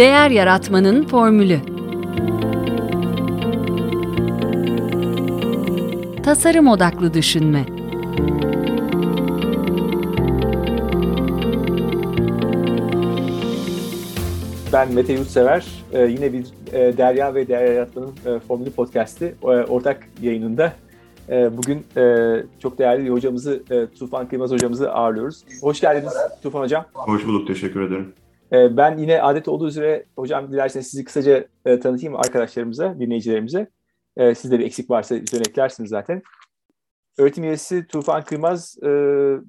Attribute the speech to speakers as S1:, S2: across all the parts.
S1: Değer Yaratmanın Formülü Tasarım Odaklı Düşünme
S2: Ben Mete Yurtsever. Ee, yine bir e, Derya ve Değer Yaratmanın e, Formülü Podcast'i e, ortak yayınında. E, bugün e, çok değerli bir hocamızı, e, Tufan Kıymaz hocamızı ağırlıyoruz. Hoş geldiniz Tufan Hocam.
S3: Hoş bulduk, teşekkür ederim.
S2: E, ben yine adet olduğu üzere hocam dilerseniz sizi kısaca e, tanıtayım arkadaşlarımıza, dinleyicilerimize. E, sizde bir eksik varsa üzerine eklersiniz zaten. Öğretim üyesi Tufan Kıymaz, e,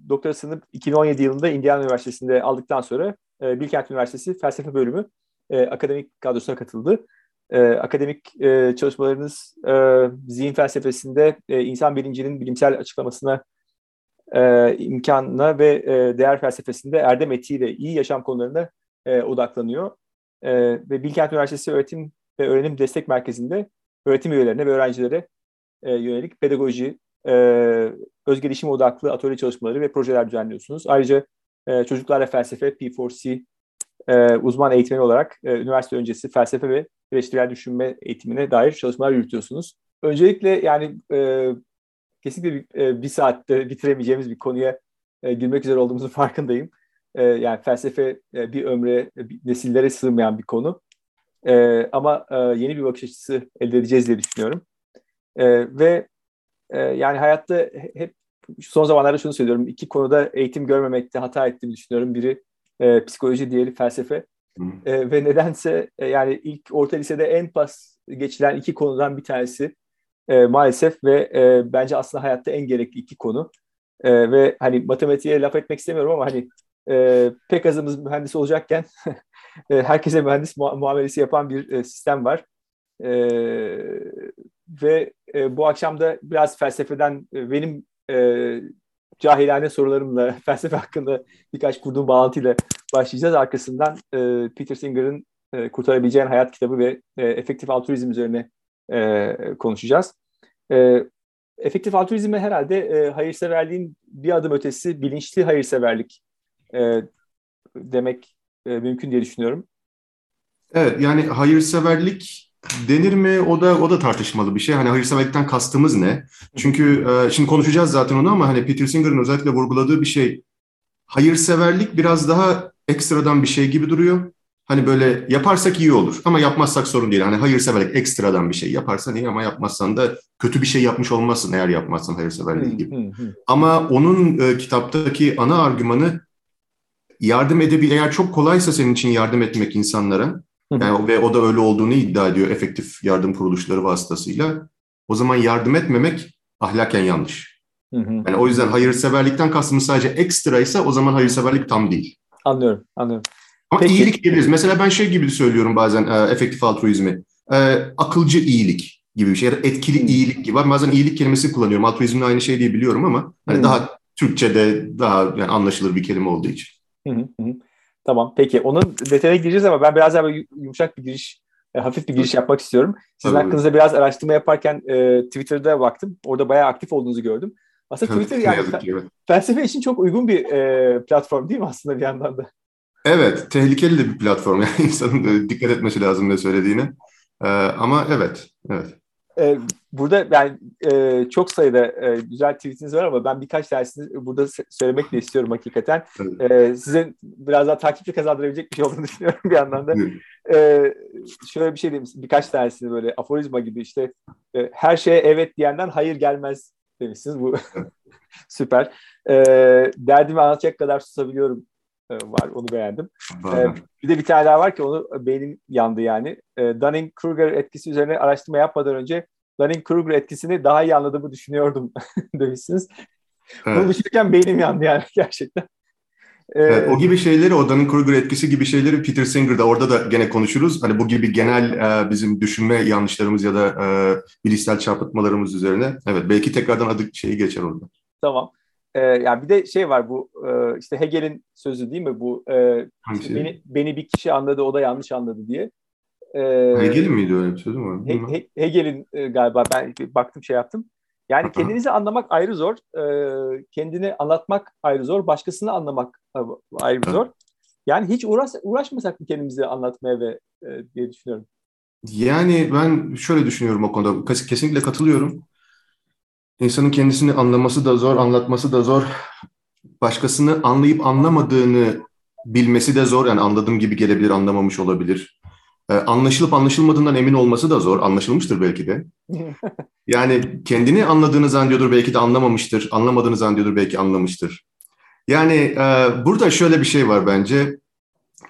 S2: doktorasını 2017 yılında Indiana Üniversitesi'nde aldıktan sonra e, Bilkent Üniversitesi Felsefe Bölümü akademik kadrosuna katıldı. Akademik çalışmalarınız zihin felsefesinde insan bilincinin bilimsel açıklamasına e, imkanına ve e, değer felsefesinde erdem etiği iyi yaşam konularına e, odaklanıyor. E, ve Bilkent Üniversitesi Öğretim ve Öğrenim Destek Merkezi'nde öğretim üyelerine ve öğrencilere e, yönelik pedagoji, e, öz odaklı atölye çalışmaları ve projeler düzenliyorsunuz. Ayrıca e, çocuklarla felsefe, P4C e, uzman eğitmeni olarak e, üniversite öncesi felsefe ve eleştirel düşünme eğitimine dair çalışmalar yürütüyorsunuz. Öncelikle yani e, kesinlikle bir, e, bir saatte bitiremeyeceğimiz bir konuya e, girmek üzere olduğumuzun farkındayım. E, yani felsefe e, bir ömre, bir nesillere sığmayan bir konu. E, ama e, yeni bir bakış açısı elde edeceğiz diye düşünüyorum. E, ve e, yani hayatta hep son zamanlarda şunu söylüyorum. İki konuda eğitim görmemekte hata ettiğimi düşünüyorum. Biri e, psikoloji, diğeri felsefe. E, ve nedense e, yani ilk orta lisede en pas geçilen iki konudan bir tanesi e, maalesef ve e, bence aslında hayatta en gerekli iki konu. E, ve hani matematiğe laf etmek istemiyorum ama hani e, pek azımız mühendis olacakken e, herkese mühendis mu- muamelesi yapan bir e, sistem var. E, ve e, bu akşam da biraz felsefeden e, benim e, cahilane sorularımla felsefe hakkında birkaç kurduğum bağlantıyla başlayacağız. Arkasından e, Peter Singer'ın e, Kurtarabileceğin Hayat kitabı ve e, efektif altruizm üzerine e, konuşacağız. E, efektif altruizme herhalde e, hayırseverliğin bir adım ötesi bilinçli hayırseverlik e, demek e, mümkün diye düşünüyorum.
S3: Evet yani hayırseverlik denir mi o da o da tartışmalı bir şey. Hani hayırseverlikten kastımız ne? Çünkü e, şimdi konuşacağız zaten onu ama hani Peter Singer'ın özellikle vurguladığı bir şey hayırseverlik biraz daha ekstradan bir şey gibi duruyor. Hani böyle yaparsak iyi olur ama yapmazsak sorun değil. Hani hayırseverlik ekstradan bir şey yaparsan iyi ama yapmazsan da kötü bir şey yapmış olmazsın eğer yapmazsan hayırseverlik gibi. ama onun e, kitaptaki ana argümanı yardım edebilir. Eğer çok kolaysa senin için yardım etmek insanlara yani, ve o da öyle olduğunu iddia ediyor efektif yardım kuruluşları vasıtasıyla. O zaman yardım etmemek ahlaken yanlış. Yani o yüzden hayırseverlikten kastımız sadece ekstra ise o zaman hayırseverlik tam değil.
S2: Anlıyorum, anlıyorum.
S3: Ama Peki. iyilik diyebiliriz. Mesela ben şey gibi söylüyorum bazen e, efektif altruizmi. E, akılcı iyilik gibi bir şey ya da etkili hmm. iyilik gibi. Bazen iyilik kelimesi kullanıyorum. Altruizmle aynı şey diye biliyorum ama hani hmm. daha Türkçe'de daha yani anlaşılır bir kelime olduğu için.
S2: Hı hı. Tamam peki onun detayına gireceğiz ama ben biraz daha böyle yumuşak bir giriş, e, hafif bir giriş yapmak istiyorum. Sizin Tabii. hakkınızda biraz araştırma yaparken e, Twitter'da baktım. Orada bayağı aktif olduğunuzu gördüm. Aslında Twitter yani fe- felsefe için çok uygun bir e, platform değil mi aslında bir yandan da?
S3: Evet, tehlikeli de bir platform. Yani insanın dikkat etmesi lazım ne söylediğine. Ee, ama evet, evet.
S2: Ee, burada yani e, çok sayıda e, güzel tweetiniz var ama ben birkaç tanesini burada söylemek de istiyorum hakikaten. Ee, size biraz daha takipçi kazandırabilecek bir şey olduğunu düşünüyorum bir yandan da. Ee, şöyle bir şey diyeyim, birkaç tanesini böyle aforizma gibi işte e, her şeye evet diyenden hayır gelmez demişsiniz. Bu süper. Ee, derdimi anlatacak kadar susabiliyorum e, var. Onu beğendim. Ee, bir de bir tane daha var ki onu beynim yandı yani. Ee, Dunning-Kruger etkisi üzerine araştırma yapmadan önce Dunning-Kruger etkisini daha iyi anladığımı düşünüyordum demişsiniz. Evet. Bunu düşünürken beynim yandı yani gerçekten.
S3: Ee, evet, o gibi şeyleri, o Dunning-Kruger etkisi gibi şeyleri Peter Singer'da orada da gene konuşuruz. Hani bu gibi genel e, bizim düşünme yanlışlarımız ya da e, bilişsel çarpıtmalarımız üzerine. Evet, belki tekrardan adı şeyi geçer orada.
S2: Tamam. E, yani bir de şey var bu e, işte Hegel'in sözü değil mi bu e, işte beni beni bir kişi anladı o da yanlış anladı diye.
S3: E, Hegel'in miydi öyle bir sözü mü?
S2: He, He, Hegel'in e, galiba ben baktım şey yaptım. Yani kendinizi anlamak ayrı zor, e, kendini anlatmak ayrı zor, başkasını anlamak ayrı zor. Yani hiç uğraş, uğraşmasak mı kendimizi anlatmaya ve e, diye düşünüyorum.
S3: Yani ben şöyle düşünüyorum o konuda. Kesinlikle katılıyorum. İnsanın kendisini anlaması da zor, anlatması da zor. Başkasını anlayıp anlamadığını bilmesi de zor. Yani anladığım gibi gelebilir, anlamamış olabilir. Ee, anlaşılıp anlaşılmadığından emin olması da zor. Anlaşılmıştır belki de. Yani kendini anladığını zannediyordur, belki de anlamamıştır. Anlamadığını zannediyordur, belki anlamıştır. Yani e, burada şöyle bir şey var bence.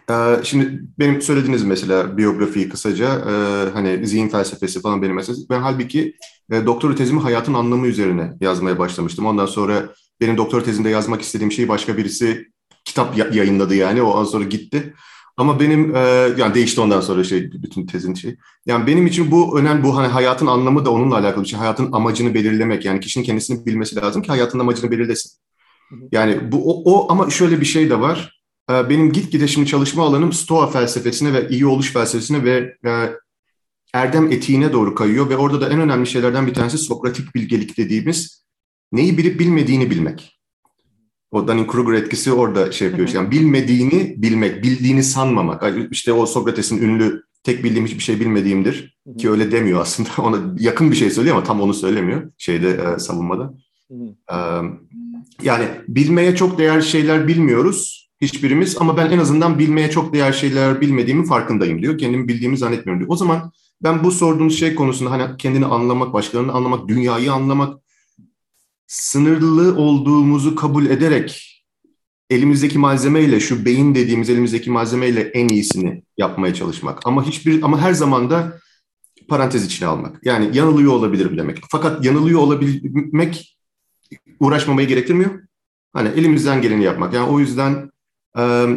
S3: E, şimdi benim söylediğiniz mesela biyografiyi kısaca, e, hani zihin felsefesi falan benim mesela. Ben halbuki e, doktora tezimi hayatın anlamı üzerine yazmaya başlamıştım. Ondan sonra benim doktora tezimde yazmak istediğim şeyi başka birisi kitap yayınladı yani. O an sonra gitti. Ama benim e, yani değişti ondan sonra şey bütün tezin şey. Yani benim için bu önemli bu hani hayatın anlamı da onunla alakalı bir şey. Hayatın amacını belirlemek yani kişinin kendisini bilmesi lazım ki hayatın amacını belirlesin. Yani bu o, o ama şöyle bir şey de var. E, benim gitgide şimdi çalışma alanım Stoa felsefesine ve iyi oluş felsefesine ve e, erdem etiğine doğru kayıyor ve orada da en önemli şeylerden bir tanesi Sokratik bilgelik dediğimiz neyi bilip bilmediğini bilmek. O Dunning-Kruger etkisi orada şey yapıyor. Yani bilmediğini bilmek, bildiğini sanmamak. İşte o Sokrates'in ünlü tek bildiğim hiçbir şey bilmediğimdir. Ki öyle demiyor aslında. Ona yakın bir şey söylüyor ama tam onu söylemiyor şeyde e, savunmada. Yani bilmeye çok değer şeyler bilmiyoruz hiçbirimiz ama ben en azından bilmeye çok değer şeyler bilmediğimi farkındayım diyor. Kendimi bildiğimi zannetmiyorum diyor. O zaman ben bu sorduğunuz şey konusunda hani kendini anlamak, başkalarını anlamak, dünyayı anlamak, sınırlı olduğumuzu kabul ederek elimizdeki malzemeyle şu beyin dediğimiz elimizdeki malzemeyle en iyisini yapmaya çalışmak. Ama hiçbir ama her zaman da parantez içine almak. Yani yanılıyor olabilirim demek. Fakat yanılıyor olabilmek uğraşmamayı gerektirmiyor. Hani elimizden geleni yapmak. Yani o yüzden e,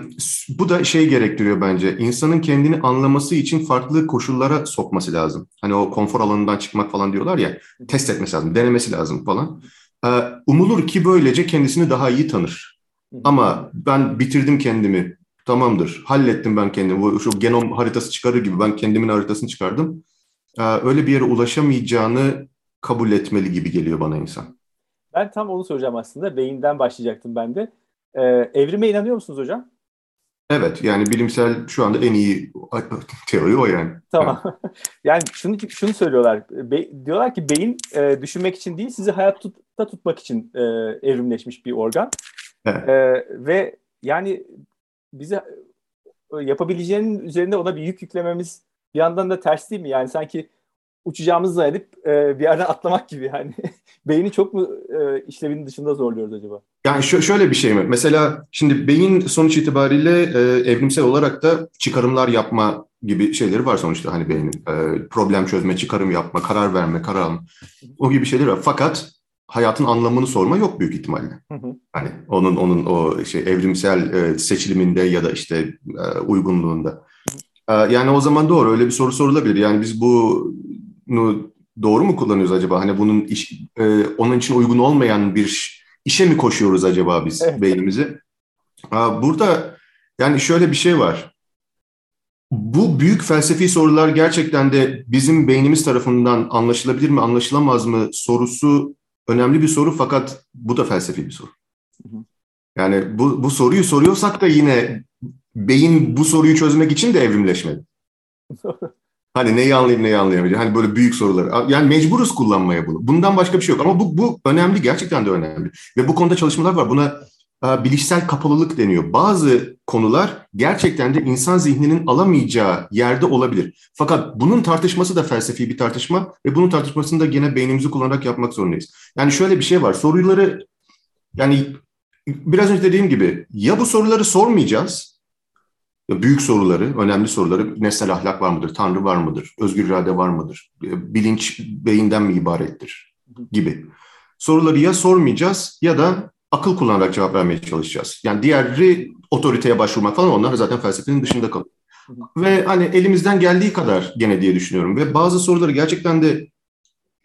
S3: bu da şey gerektiriyor bence. İnsanın kendini anlaması için farklı koşullara sokması lazım. Hani o konfor alanından çıkmak falan diyorlar ya. Test etmesi lazım, denemesi lazım falan. Ee, umulur ki böylece kendisini daha iyi tanır. Ama ben bitirdim kendimi, tamamdır, hallettim ben kendimi. Şu genom haritası çıkarır gibi ben kendimin haritasını çıkardım. Ee, öyle bir yere ulaşamayacağını kabul etmeli gibi geliyor bana insan.
S2: Ben tam onu soracağım aslında. Beyinden başlayacaktım ben de. Ee, evrime inanıyor musunuz hocam?
S3: Evet yani bilimsel şu anda en iyi teori o yani.
S2: Tamam. yani şunu şunu söylüyorlar. Be, diyorlar ki beyin e, düşünmek için değil sizi hayatta tutmak için e, evrimleşmiş bir organ. Evet. E, ve yani bize yapabileceğinin üzerinde ona bir yük yüklememiz bir yandan da ters değil mi? Yani sanki uçacağımızı zannedip e, bir yerden atlamak gibi yani. Beyni çok mu e, işlevinin dışında zorluyoruz acaba?
S3: Yani şö- şöyle bir şey mi? Mesela şimdi beyin sonuç itibariyle e, evrimsel olarak da çıkarımlar yapma gibi şeyleri var sonuçta hani beynin. E, problem çözme, çıkarım yapma, karar verme, karar alma. O gibi şeyler var. Fakat hayatın anlamını sorma yok büyük ihtimalle. Hı hı. Hani onun onun o şey evrimsel e, seçiliminde ya da işte e, uygunluğunda. E, yani o zaman doğru öyle bir soru sorulabilir. Yani biz bunu doğru mu kullanıyoruz acaba? Hani bunun iş, e, onun için uygun olmayan bir işe mi koşuyoruz acaba biz evet. beynimizi? Burada yani şöyle bir şey var. Bu büyük felsefi sorular gerçekten de bizim beynimiz tarafından anlaşılabilir mi, anlaşılamaz mı sorusu önemli bir soru fakat bu da felsefi bir soru. Yani bu, bu soruyu soruyorsak da yine beyin bu soruyu çözmek için de evrimleşmedi. Hani neyi anlayıp neyi anlayamayacağım. Hani böyle büyük soruları. Yani mecburuz kullanmaya bunu. Bundan başka bir şey yok. Ama bu, bu önemli. Gerçekten de önemli. Ve bu konuda çalışmalar var. Buna bilişsel kapalılık deniyor. Bazı konular gerçekten de insan zihninin alamayacağı yerde olabilir. Fakat bunun tartışması da felsefi bir tartışma ve bunun tartışmasını da gene beynimizi kullanarak yapmak zorundayız. Yani şöyle bir şey var. Soruları yani biraz önce dediğim gibi ya bu soruları sormayacağız büyük soruları, önemli soruları, nesnel ahlak var mıdır, tanrı var mıdır, özgür irade var mıdır, e, bilinç beyinden mi ibarettir gibi soruları ya sormayacağız ya da akıl kullanarak cevap vermeye çalışacağız. Yani diğeri otoriteye başvurmak falan onlar zaten felsefenin dışında kalıyor. Ve hani elimizden geldiği kadar gene diye düşünüyorum. Ve bazı soruları gerçekten de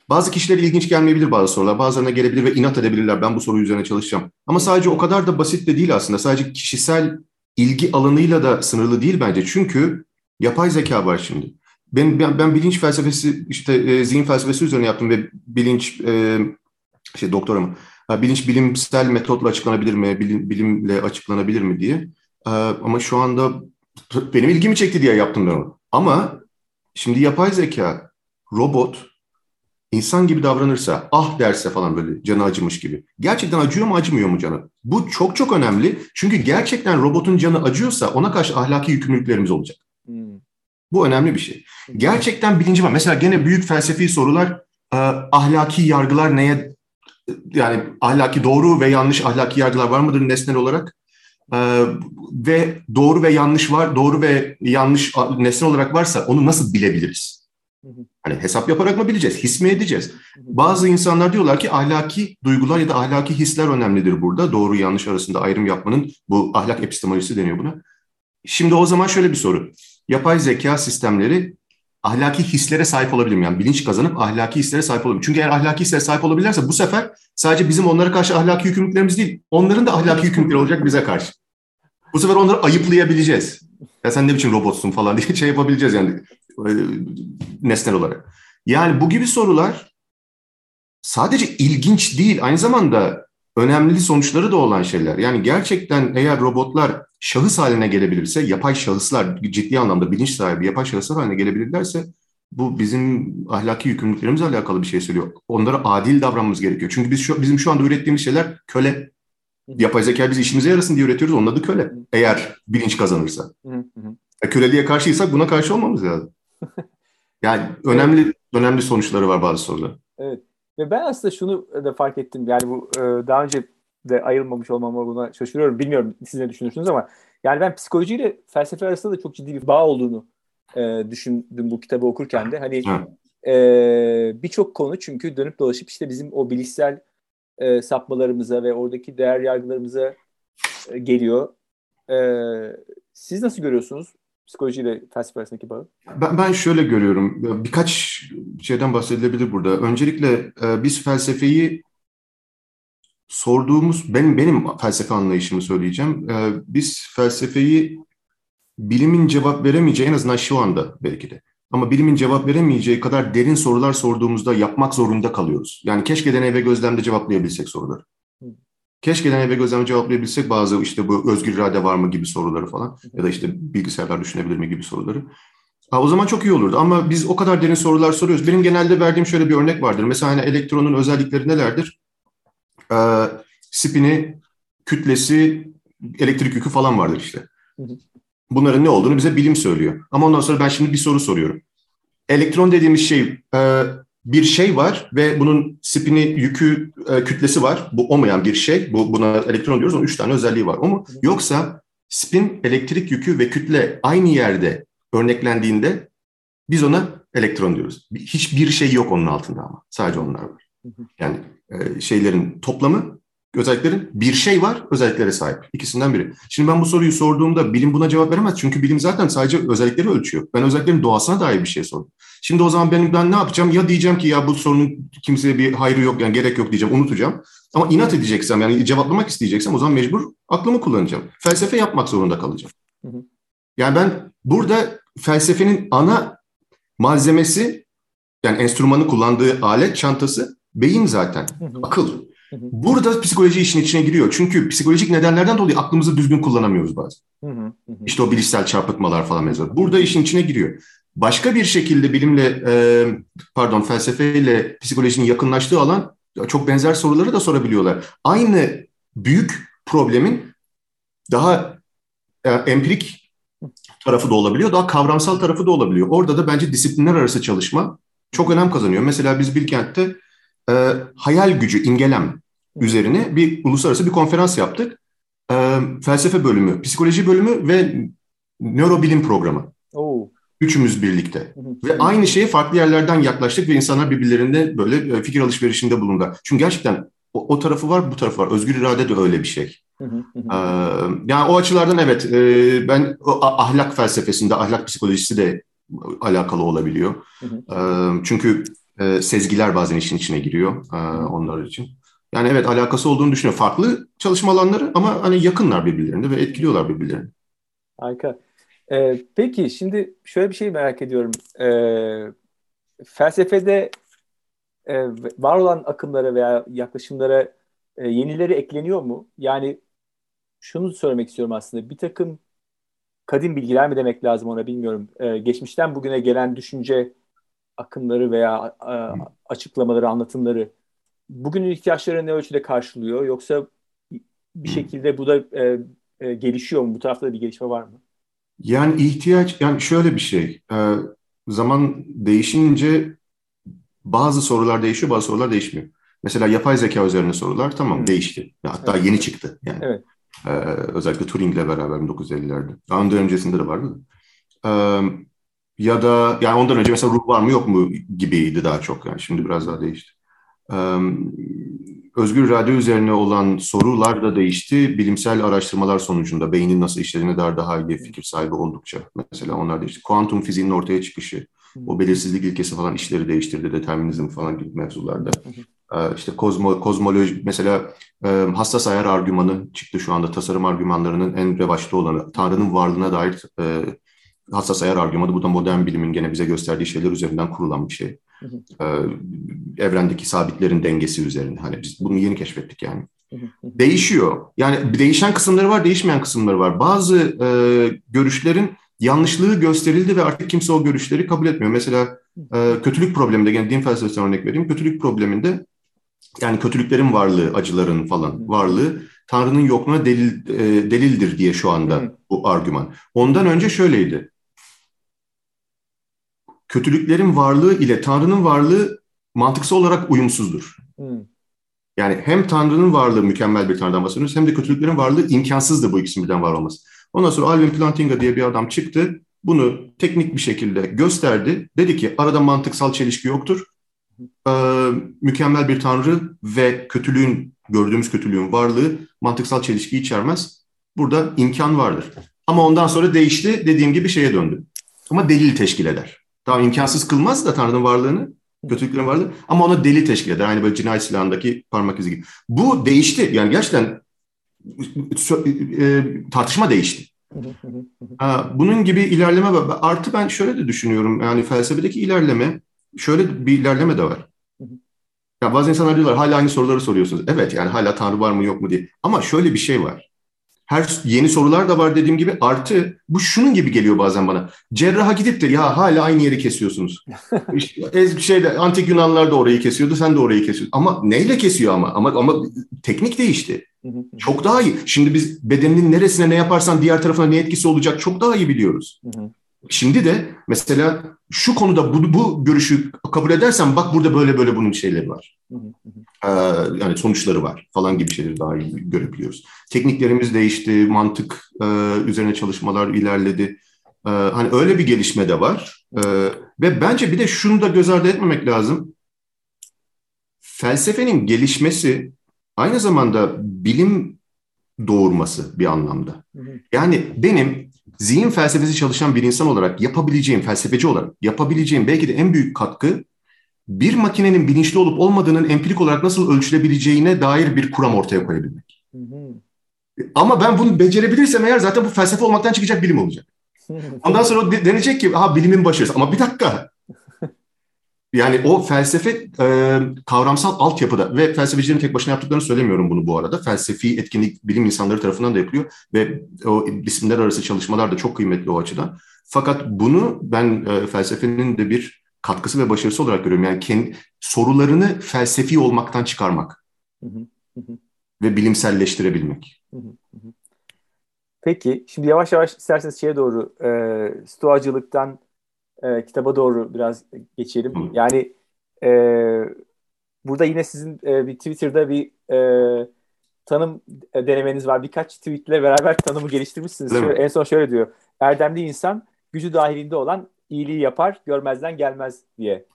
S3: bazı kişilere ilginç gelmeyebilir bazı sorular. Bazılarına gelebilir ve inat edebilirler. Ben bu soru üzerine çalışacağım. Ama sadece o kadar da basit de değil aslında. Sadece kişisel ilgi alanıyla da sınırlı değil bence. Çünkü yapay zeka var şimdi. Ben, ben, ben bilinç felsefesi, işte e, zihin felsefesi üzerine yaptım ve bilinç, e, şey doktoramı, bilinç bilimsel metotla açıklanabilir mi, bilim, bilimle açıklanabilir mi diye. Ee, ama şu anda benim ilgimi çekti diye yaptım ben onu. Ama şimdi yapay zeka, robot insan gibi davranırsa, ah derse falan böyle canı acımış gibi. Gerçekten acıyor mu acımıyor mu canı? Bu çok çok önemli. Çünkü gerçekten robotun canı acıyorsa ona karşı ahlaki yükümlülüklerimiz olacak. Hmm. Bu önemli bir şey. Gerçekten bilinci var. Mesela gene büyük felsefi sorular, e, ahlaki yargılar neye yani ahlaki doğru ve yanlış ahlaki yargılar var mıdır nesnel olarak? Ee, ve doğru ve yanlış var, doğru ve yanlış nesnel olarak varsa onu nasıl bilebiliriz? Hani hesap yaparak mı bileceğiz, his mi edeceğiz? Bazı insanlar diyorlar ki ahlaki duygular ya da ahlaki hisler önemlidir burada. Doğru yanlış arasında ayrım yapmanın bu ahlak epistemolojisi deniyor buna. Şimdi o zaman şöyle bir soru. Yapay zeka sistemleri ahlaki hislere sahip olabilir mi? Yani bilinç kazanıp ahlaki hislere sahip olabilir mi? Çünkü eğer ahlaki hislere sahip olabilirlerse bu sefer sadece bizim onlara karşı ahlaki yükümlülüklerimiz değil, onların da ahlaki yükümlülükleri olacak bize karşı. Bu sefer onları ayıplayabileceğiz. Ya sen ne biçim robotsun falan diye şey yapabileceğiz yani e, nesnel olarak. Yani bu gibi sorular sadece ilginç değil, aynı zamanda önemli sonuçları da olan şeyler. Yani gerçekten eğer robotlar şahıs haline gelebilirse, yapay şahıslar ciddi anlamda bilinç sahibi yapay şahıslar haline gelebilirlerse bu bizim ahlaki yükümlülüklerimizle alakalı bir şey söylüyor. Onlara adil davranmamız gerekiyor. Çünkü biz şu, bizim şu anda ürettiğimiz şeyler köle. Yapay zeka biz işimize yarasın diye üretiyoruz. Onun adı köle. Eğer bilinç kazanırsa. E, köleliğe karşıysak buna karşı olmamız lazım. Yani önemli önemli sonuçları var bazı sorular.
S2: Evet. Ve ben aslında şunu da fark ettim. Yani bu e, daha önce de ayrılmamış olmama buna şaşırıyorum. Bilmiyorum siz ne düşünürsünüz ama yani ben psikolojiyle felsefe arasında da çok ciddi bir bağ olduğunu e, düşündüm bu kitabı okurken de. Hani e, birçok konu çünkü dönüp dolaşıp işte bizim o bilişsel e, sapmalarımıza ve oradaki değer yargılarımıza e, geliyor. E, siz nasıl görüyorsunuz psikolojiyle felsefe arasındaki bağı?
S3: Ben, ben şöyle görüyorum. Birkaç şeyden bahsedilebilir burada. Öncelikle e, biz felsefeyi sorduğumuz, benim benim felsefe anlayışımı söyleyeceğim. E, biz felsefeyi bilimin cevap veremeyeceği en azından şu anda belki de. Ama bilimin cevap veremeyeceği kadar derin sorular sorduğumuzda yapmak zorunda kalıyoruz. Yani keşke deney ve gözlemde cevaplayabilsek soruları. Keşke deney ve gözlemde cevaplayabilsek bazı işte bu özgür irade var mı gibi soruları falan ya da işte bilgisayarlar düşünebilir mi gibi soruları. Ha, o zaman çok iyi olurdu ama biz o kadar derin sorular soruyoruz. Benim genelde verdiğim şöyle bir örnek vardır. Mesela hani elektronun özellikleri nelerdir? Ee, spini, kütlesi, elektrik yükü falan vardır işte. Bunların ne olduğunu bize bilim söylüyor. Ama ondan sonra ben şimdi bir soru soruyorum. Elektron dediğimiz şey e, bir şey var ve bunun spini, yükü, e, kütlesi var. Bu olmayan bir şey. Bu buna elektron diyoruz. Onun üç tane özelliği var. O mu? Yoksa spin, elektrik yükü ve kütle aynı yerde örneklendiğinde biz ona elektron diyoruz. Hiçbir şey yok onun altında ama. Sadece onlar var. Yani e, şeylerin toplamı özelliklerin bir şey var, özelliklere sahip. İkisinden biri. Şimdi ben bu soruyu sorduğumda bilim buna cevap veremez. Çünkü bilim zaten sadece özellikleri ölçüyor. Ben özelliklerin doğasına dair bir şey sordum. Şimdi o zaman benim ben ne yapacağım? Ya diyeceğim ki ya bu sorunun kimseye bir hayrı yok yani gerek yok diyeceğim, unutacağım. Ama inat edeceksem yani cevaplamak isteyeceksem o zaman mecbur aklımı kullanacağım. Felsefe yapmak zorunda kalacağım. Yani ben burada felsefenin ana malzemesi yani enstrümanı kullandığı alet çantası beyin zaten. Akıl. Burada psikoloji işin içine giriyor. Çünkü psikolojik nedenlerden dolayı aklımızı düzgün kullanamıyoruz bazen. İşte o bilişsel çarpıtmalar falan mesela. Burada işin içine giriyor. Başka bir şekilde bilimle, e, pardon felsefeyle psikolojinin yakınlaştığı alan çok benzer soruları da sorabiliyorlar. Aynı büyük problemin daha e, empirik tarafı da olabiliyor, daha kavramsal tarafı da olabiliyor. Orada da bence disiplinler arası çalışma çok önem kazanıyor. Mesela biz Bilkent'te e, hayal gücü, imgelem üzerine bir uluslararası bir konferans yaptık. E, felsefe bölümü, psikoloji bölümü ve nörobilim programı. Oo. Üçümüz birlikte. Ve aynı şeye farklı yerlerden yaklaştık ve insanlar birbirlerinde böyle e, fikir alışverişinde bulundu. Çünkü gerçekten o, o tarafı var, bu tarafı var. Özgür irade de öyle bir şey. ee, yani o açılardan evet, e, ben o ahlak felsefesinde, ahlak psikolojisi de alakalı olabiliyor. E, çünkü e, sezgiler bazen işin içine giriyor e, onlar için. Yani evet alakası olduğunu düşünüyorum. Farklı çalışma alanları ama hani yakınlar birbirlerine ve etkiliyorlar birbirlerini.
S2: Harika. Ee, peki şimdi şöyle bir şey merak ediyorum. Ee, felsefede e, var olan akımlara veya yaklaşımlara e, yenileri ekleniyor mu? Yani şunu söylemek istiyorum aslında. Bir takım kadim bilgiler mi demek lazım ona bilmiyorum. Ee, geçmişten bugüne gelen düşünce akımları veya e, açıklamaları, anlatımları bugünün ihtiyaçları ne ölçüde karşılıyor? Yoksa bir şekilde bu da e, e, gelişiyor mu? Bu tarafta da bir gelişme var mı?
S3: Yani ihtiyaç, yani şöyle bir şey. E, zaman değişince bazı sorular değişiyor, bazı sorular değişmiyor. Mesela yapay zeka üzerine sorular tamam hmm. değişti. Hatta evet. yeni çıktı yani. Evet. Ee, özellikle Turing'le beraber 1950'lerde. Daha ondan öncesinde de vardı. Ee, ya da yani ondan önce mesela ruh var mı yok mu gibiydi daha çok. Yani şimdi biraz daha değişti. Ee, özgür irade üzerine olan sorular da değişti. Bilimsel araştırmalar sonucunda beynin nasıl işlediğine dair daha iyi fikir sahibi oldukça. Mesela onlar değişti. Kuantum fiziğinin ortaya çıkışı, o belirsizlik ilkesi falan işleri değiştirdi, determinizm falan gibi mevzularda. Ee, işte kozmo, kozmoloji mesela e, hassas ayar argümanı çıktı şu anda tasarım argümanlarının en revaçta olanı. Tanrı'nın varlığına dair e, hassas ayar argümanı. Bu da modern bilimin gene bize gösterdiği şeyler üzerinden kurulan bir şey. Ee, evrendeki sabitlerin dengesi üzerine. Hani biz bunu yeni keşfettik yani. Değişiyor. Yani değişen kısımları var, değişmeyen kısımları var. Bazı e, görüşlerin yanlışlığı gösterildi ve artık kimse o görüşleri kabul etmiyor. Mesela e, kötülük probleminde, gene din felsefesinden örnek vereyim. Kötülük probleminde yani kötülüklerin varlığı, acıların falan varlığı Tanrı'nın yokluğuna delil, e, delildir diye şu anda bu argüman. Ondan önce şöyleydi. Kötülüklerin varlığı ile Tanrı'nın varlığı mantıksal olarak uyumsuzdur. Yani hem Tanrı'nın varlığı mükemmel bir Tanrı'dan bahsediyoruz hem de kötülüklerin varlığı imkansızdır bu ikisinin birden var olması. Ondan sonra Alvin Plantinga diye bir adam çıktı. Bunu teknik bir şekilde gösterdi. Dedi ki arada mantıksal çelişki yoktur e, mükemmel bir tanrı ve kötülüğün, gördüğümüz kötülüğün varlığı mantıksal çelişki içermez. Burada imkan vardır. Ama ondan sonra değişti, dediğim gibi şeye döndü. Ama delil teşkil eder. Tamam imkansız kılmaz da Tanrı'nın varlığını, kötülüklerin varlığı ama ona delil teşkil eder. Aynı böyle cinayet silahındaki parmak izi gibi. Bu değişti. Yani gerçekten e, tartışma değişti. Bunun gibi ilerleme artı ben şöyle de düşünüyorum. Yani felsefedeki ilerleme şöyle bir ilerleme de var. Ya bazı insanlar diyorlar hala aynı soruları soruyorsunuz. Evet yani hala Tanrı var mı yok mu diye. Ama şöyle bir şey var. Her yeni sorular da var dediğim gibi artı bu şunun gibi geliyor bazen bana. Cerraha gidip de ya hala aynı yeri kesiyorsunuz. işte, şeyde antik Yunanlar da orayı kesiyordu sen de orayı kesiyorsun. Ama neyle kesiyor ama? Ama ama teknik değişti. çok daha iyi. Şimdi biz bedeninin neresine ne yaparsan diğer tarafına ne etkisi olacak çok daha iyi biliyoruz. Şimdi de mesela şu konuda bu, bu görüşü kabul edersen bak burada böyle böyle bunun şeyleri var. Yani sonuçları var falan gibi şeyleri daha iyi görebiliyoruz. Tekniklerimiz değişti, mantık e, üzerine çalışmalar ilerledi. E, hani öyle bir gelişme de var. E, ve bence bir de şunu da göz ardı etmemek lazım. Felsefenin gelişmesi aynı zamanda bilim doğurması bir anlamda. Yani benim zihin felsefesi çalışan bir insan olarak yapabileceğim, felsefeci olarak yapabileceğim belki de en büyük katkı bir makinenin bilinçli olup olmadığının empirik olarak nasıl ölçülebileceğine dair bir kuram ortaya koyabilmek. Hı hı. Ama ben bunu becerebilirsem eğer zaten bu felsefe olmaktan çıkacak bilim olacak. Ondan sonra o denecek ki ha bilimin başarısı. Ama bir dakika yani o felsefe e, kavramsal altyapıda ve felsefecilerin tek başına yaptıklarını söylemiyorum bunu bu arada. Felsefi etkinlik bilim insanları tarafından da yapılıyor ve o isimler arası çalışmalar da çok kıymetli o açıdan. Fakat bunu ben e, felsefenin de bir katkısı ve başarısı olarak görüyorum. Yani kendi sorularını felsefi olmaktan çıkarmak ve bilimselleştirebilmek.
S2: Peki, şimdi yavaş yavaş isterseniz şeye doğru, e, stoacılıktan e, kitaba doğru biraz geçelim. Hı. Yani e, burada yine sizin e, bir Twitter'da bir e, tanım denemeniz var. Birkaç tweetle beraber tanımı geliştirmişsiniz. Şöyle, en son şöyle diyor. Erdemli insan gücü dahilinde olan iyiliği yapar, görmezden gelmez diye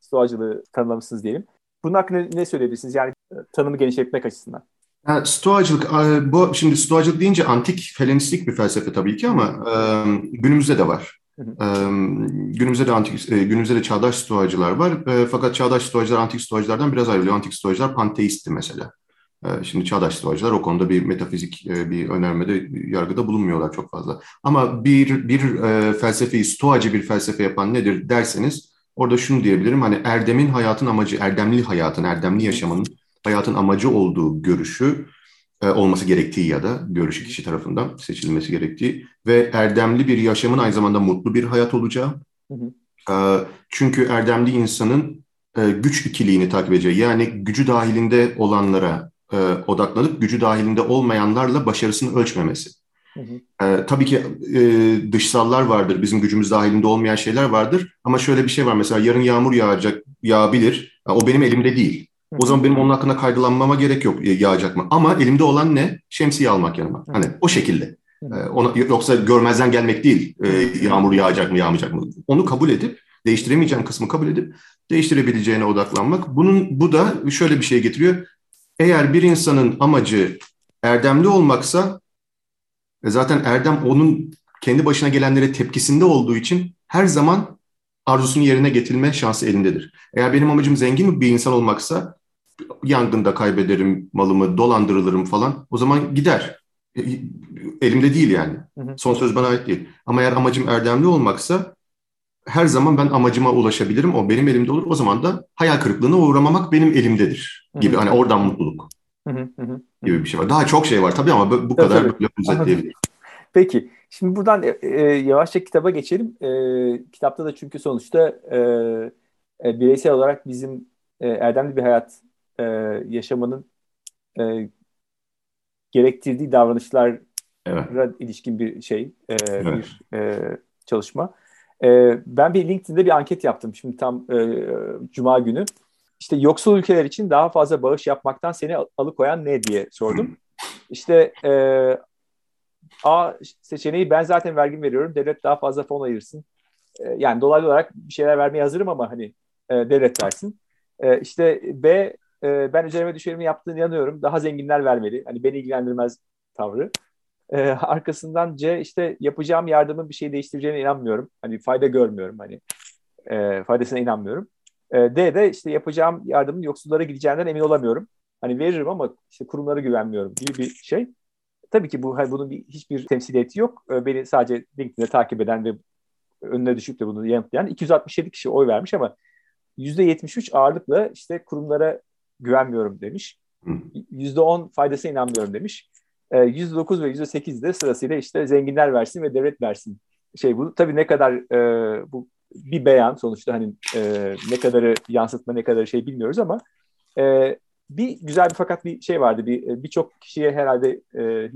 S2: stoacılığı tanımlamışsınız diyelim. Bunun hakkında ne söyleyebilirsiniz? Yani e, tanımı genişletmek açısından.
S3: Yani stoacılık, bu şimdi stoacılık deyince antik Helenistik bir felsefe tabii ki ama günümüzde de var. Günümüzde de antik, günümüzde de çağdaş stoacılar var. Fakat çağdaş stoacılar antik stoacılardan biraz ayrılıyor. Antik stoacılar panteistti mesela. Şimdi çağdaş stoacılar o konuda bir metafizik bir önermede, yargıda bulunmuyorlar çok fazla. Ama bir bir felsefeyi, stoacı bir felsefe yapan nedir derseniz orada şunu diyebilirim. Hani erdemin hayatın amacı, erdemli hayatın, erdemli yaşamın hayatın amacı olduğu görüşü e, olması gerektiği ya da görüşü kişi tarafından seçilmesi gerektiği ve erdemli bir yaşamın aynı zamanda mutlu bir hayat olacağı. Hı hı. E, çünkü erdemli insanın e, güç ikiliğini takip edeceği yani gücü dahilinde olanlara odaklanıp gücü dahilinde olmayanlarla başarısını ölçmemesi. Hı hı. E, tabii ki e, dışsallar vardır, bizim gücümüz dahilinde olmayan şeyler vardır. Ama şöyle bir şey var mesela yarın yağmur yağacak, yağabilir. o benim elimde değil. O zaman benim onun hakkında kaygılanmama gerek yok yağacak mı? Ama elimde olan ne? Şemsiye almak yanıma. Hani o şekilde. Ee, ona, yoksa görmezden gelmek değil. Ee, yağmur yağacak mı yağmayacak mı? Onu kabul edip değiştiremeyeceğim kısmı kabul edip değiştirebileceğine odaklanmak. Bunun bu da şöyle bir şey getiriyor. Eğer bir insanın amacı erdemli olmaksa e, zaten erdem onun kendi başına gelenlere tepkisinde olduğu için her zaman arzusunu yerine getirme şansı elindedir. Eğer benim amacım zengin bir insan olmaksa yangında kaybederim malımı, dolandırılırım falan. O zaman gider. E, elimde değil yani. Hı hı. Son söz bana ait değil. Ama eğer amacım erdemli olmaksa her zaman ben amacıma ulaşabilirim. O benim elimde olur. O zaman da hayal kırıklığına uğramamak benim elimdedir gibi. Hı hı. Hani oradan mutluluk hı hı hı. gibi bir şey var. Daha çok şey var tabii ama bu kadar tabii. böyle özetleyebilirim.
S2: Peki. Şimdi buradan e, e, yavaşça kitaba geçelim. E, kitapta da çünkü sonuçta e, e, bireysel olarak bizim e, erdemli bir hayat e, yaşamanın e, gerektirdiği davranışlara evet. ilişkin bir şey, e, evet. bir e, çalışma. E, ben bir LinkedIn'de bir anket yaptım şimdi tam e, Cuma günü. İşte yoksul ülkeler için daha fazla bağış yapmaktan seni alıkoyan ne diye sordum. İşte e, A seçeneği ben zaten vergi veriyorum. Devlet daha fazla fon ayırsın. E, yani dolaylı olarak bir şeyler vermeye hazırım ama hani e, devlet versin. E, işte B e, ben üzerime düşerimi yaptığını inanıyorum. Daha zenginler vermeli. Hani beni ilgilendirmez tavrı. E, arkasından C işte yapacağım yardımın bir şey değiştireceğine inanmıyorum. Hani fayda görmüyorum hani. E, faydasına inanmıyorum. E, D de işte yapacağım yardımın yoksullara gideceğinden emin olamıyorum. Hani veririm ama işte kurumlara güvenmiyorum gibi bir şey. Tabii ki bu hani bunun bir, hiçbir temsiliyeti yok. E, beni sadece LinkedIn'de takip eden ve önüne düşüp de bunu yanıtlayan 267 kişi oy vermiş ama %73 ağırlıkla işte kurumlara güvenmiyorum demiş. %10 faydasına inanmıyorum demiş. E, %9 ve %8 de sırasıyla işte zenginler versin ve devlet versin. Şey bu tabii ne kadar e, bu bir beyan sonuçta hani e, ne kadarı yansıtma ne kadar şey bilmiyoruz ama e, bir güzel bir fakat bir şey vardı. Bir e, birçok kişiye herhalde e,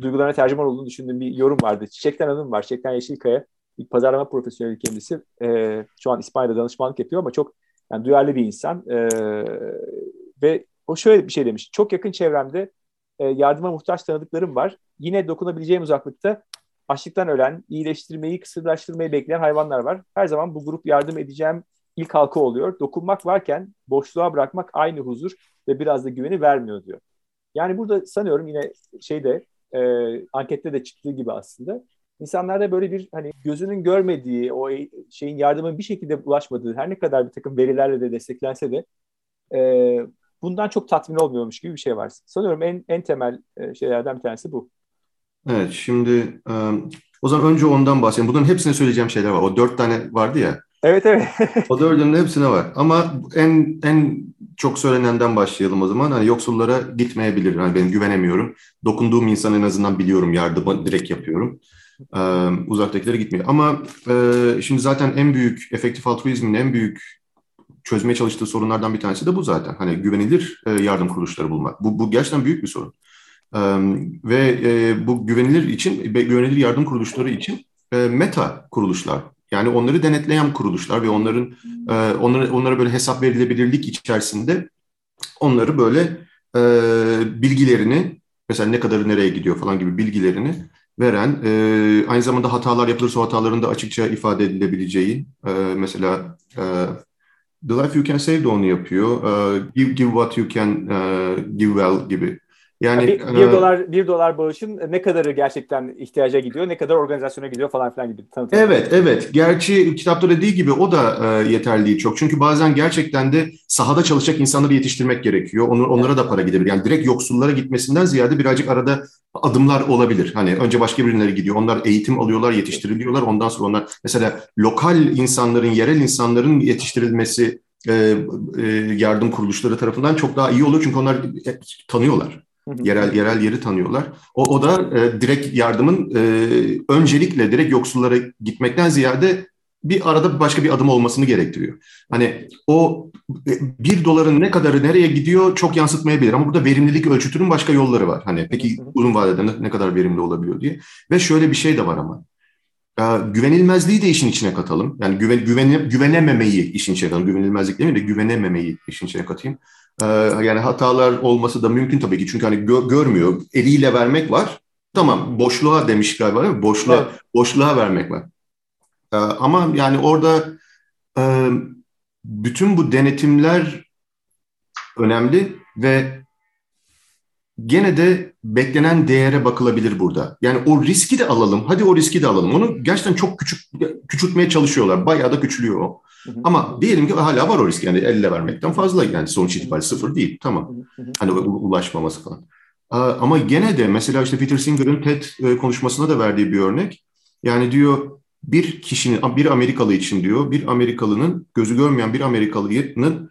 S2: duygularına tercüman olduğunu düşündüğüm bir yorum vardı. Çiçekten Hanım var. Çiçekten Yeşilkaya bir pazarlama profesyoneli kendisi. E, şu an İspanya'da danışmanlık yapıyor ama çok yani duyarlı bir insan. E, ve o şöyle bir şey demiş. Çok yakın çevremde e, yardıma muhtaç tanıdıklarım var. Yine dokunabileceğim uzaklıkta açlıktan ölen, iyileştirmeyi, kısırlaştırmayı bekleyen hayvanlar var. Her zaman bu grup yardım edeceğim ilk halka oluyor. Dokunmak varken boşluğa bırakmak aynı huzur ve biraz da güveni vermiyor diyor. Yani burada sanıyorum yine şeyde e, ankette de çıktığı gibi aslında insanlarda böyle bir hani gözünün görmediği o şeyin yardımın bir şekilde ulaşmadığı her ne kadar bir takım verilerle de desteklense de e, bundan çok tatmin olmuyormuş gibi bir şey var. Sanıyorum en en temel e, şeylerden bir tanesi bu.
S3: Evet şimdi um, o zaman önce ondan bahsedeyim. Bunların hepsine söyleyeceğim şeyler var. O dört tane vardı ya.
S2: Evet evet.
S3: o dördünün hepsine var. Ama en en çok söylenenden başlayalım o zaman. Hani yoksullara gitmeyebilir. Hani ben güvenemiyorum. Dokunduğum insan en azından biliyorum. Yardımı direkt yapıyorum. Ee, uzaktakilere gitmiyor. Ama e, şimdi zaten en büyük efektif altruizmin en büyük çözmeye çalıştığı sorunlardan bir tanesi de bu zaten. Hani güvenilir e, yardım kuruluşları bulmak. Bu, bu gerçekten büyük bir sorun. E, ve e, bu güvenilir için, güvenilir yardım kuruluşları için meta kuruluşlar yani onları denetleyen kuruluşlar ve onların e, onları onlara böyle hesap verilebilirlik içerisinde onları böyle bilgilerini mesela ne kadarı nereye gidiyor falan gibi bilgilerini veren e, aynı zamanda hatalar yapılırsa o hataların da açıkça ifade edilebileceği e, mesela e, The Life You Can Save de onu yapıyor. Uh, give, give What You Can uh, Give Well gibi
S2: yani bir, bir e, dolar bir dolar bağışın ne kadarı gerçekten ihtiyaca gidiyor, ne kadar organizasyona gidiyor falan filan gibi
S3: tanıtım. Evet, evet. Gerçi kitapta dediği gibi o da e, yeterli değil çok. Çünkü bazen gerçekten de sahada çalışacak insanları yetiştirmek gerekiyor. Onu, onlara da para gidebilir. Yani direkt yoksullara gitmesinden ziyade birazcık arada adımlar olabilir. Hani önce başka birileri gidiyor. Onlar eğitim alıyorlar, yetiştiriliyorlar. Ondan sonra onlar mesela lokal insanların, yerel insanların yetiştirilmesi e, e, yardım kuruluşları tarafından çok daha iyi olur. Çünkü onlar tanıyorlar. Yerel yerel yeri tanıyorlar. O, o da e, direkt yardımın e, öncelikle direkt yoksullara gitmekten ziyade bir arada başka bir adım olmasını gerektiriyor. Hani o e, bir doların ne kadarı nereye gidiyor çok yansıtmayabilir ama burada verimlilik ölçütünün başka yolları var. Hani peki uzun vadede ne, kadar verimli olabiliyor diye. Ve şöyle bir şey de var ama. Güvenilmezliği de işin içine katalım. Yani güven, güvene, güvenememeyi işin içine katalım. Güvenilmezlik değil mi de güvenememeyi işin içine katayım. E, yani hatalar olması da mümkün tabii ki. Çünkü hani gö, görmüyor. Eliyle vermek var. Tamam boşluğa demiş galiba değil mi? Boşluğa, evet. boşluğa vermek var. Ee, ama yani orada e, bütün bu denetimler önemli ve gene de beklenen değere bakılabilir burada. Yani o riski de alalım. Hadi o riski de alalım. Onu gerçekten çok küçük küçültmeye çalışıyorlar. Bayağı da küçülüyor o. Hı hı. Ama diyelim ki hala var o risk. Yani elle vermekten fazla. Yani sonuç itibariyle sıfır değil. Tamam. Hı. Hani ulaşmaması falan. Ama gene de mesela işte Peter Singer'ın TED e, konuşmasına da verdiği bir örnek. Yani diyor bir kişinin, bir Amerikalı için diyor, bir Amerikalının, gözü görmeyen bir Amerikalının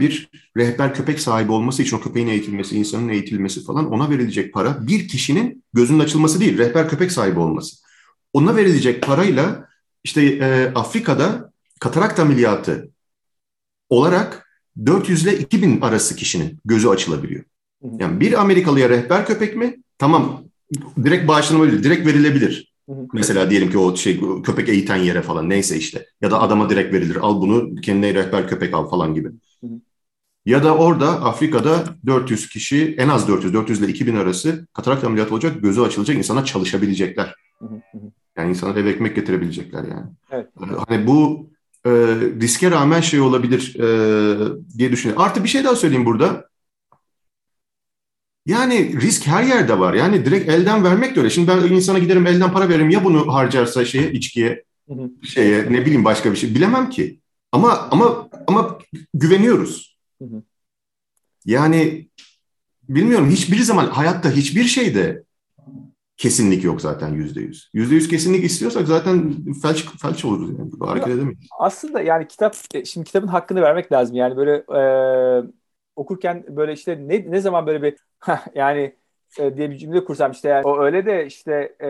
S3: bir rehber köpek sahibi olması için o köpeğin eğitilmesi, insanın eğitilmesi falan ona verilecek para bir kişinin gözünün açılması değil, rehber köpek sahibi olması. Ona verilecek parayla işte e, Afrika'da katarak ameliyatı olarak 400 ile 2000 arası kişinin gözü açılabiliyor. Yani bir Amerikalıya rehber köpek mi? Tamam direkt bağışlanabilir, direkt verilebilir. Mesela diyelim ki o şey köpek eğiten yere falan neyse işte. Ya da adama direkt verilir. Al bunu kendine rehber köpek al falan gibi. Ya da orada Afrika'da 400 kişi en az 400, 400 ile 2000 arası katarak ameliyatı olacak, gözü açılacak, insana çalışabilecekler. Yani insana eve ekmek getirebilecekler yani. Evet. Hani bu e, riske rağmen şey olabilir e, diye düşünüyorum. Artı bir şey daha söyleyeyim burada. Yani risk her yerde var. Yani direkt elden vermek de öyle. Şimdi ben insana giderim elden para veririm ya bunu harcarsa şeye içkiye şeye ne bileyim başka bir şey bilemem ki. Ama ama ama güveniyoruz. Yani bilmiyorum hiçbir zaman hayatta hiçbir şeyde kesinlik yok zaten yüzde yüz. Yüzde yüz kesinlik istiyorsak zaten felç, felç oluruz yani. Hareket edemeyiz.
S2: Aslında yani kitap, e, şimdi kitabın hakkını vermek lazım. Yani böyle e, okurken böyle işte ne, ne zaman böyle bir yani e, diye bir cümle kursam işte yani o öyle de işte e,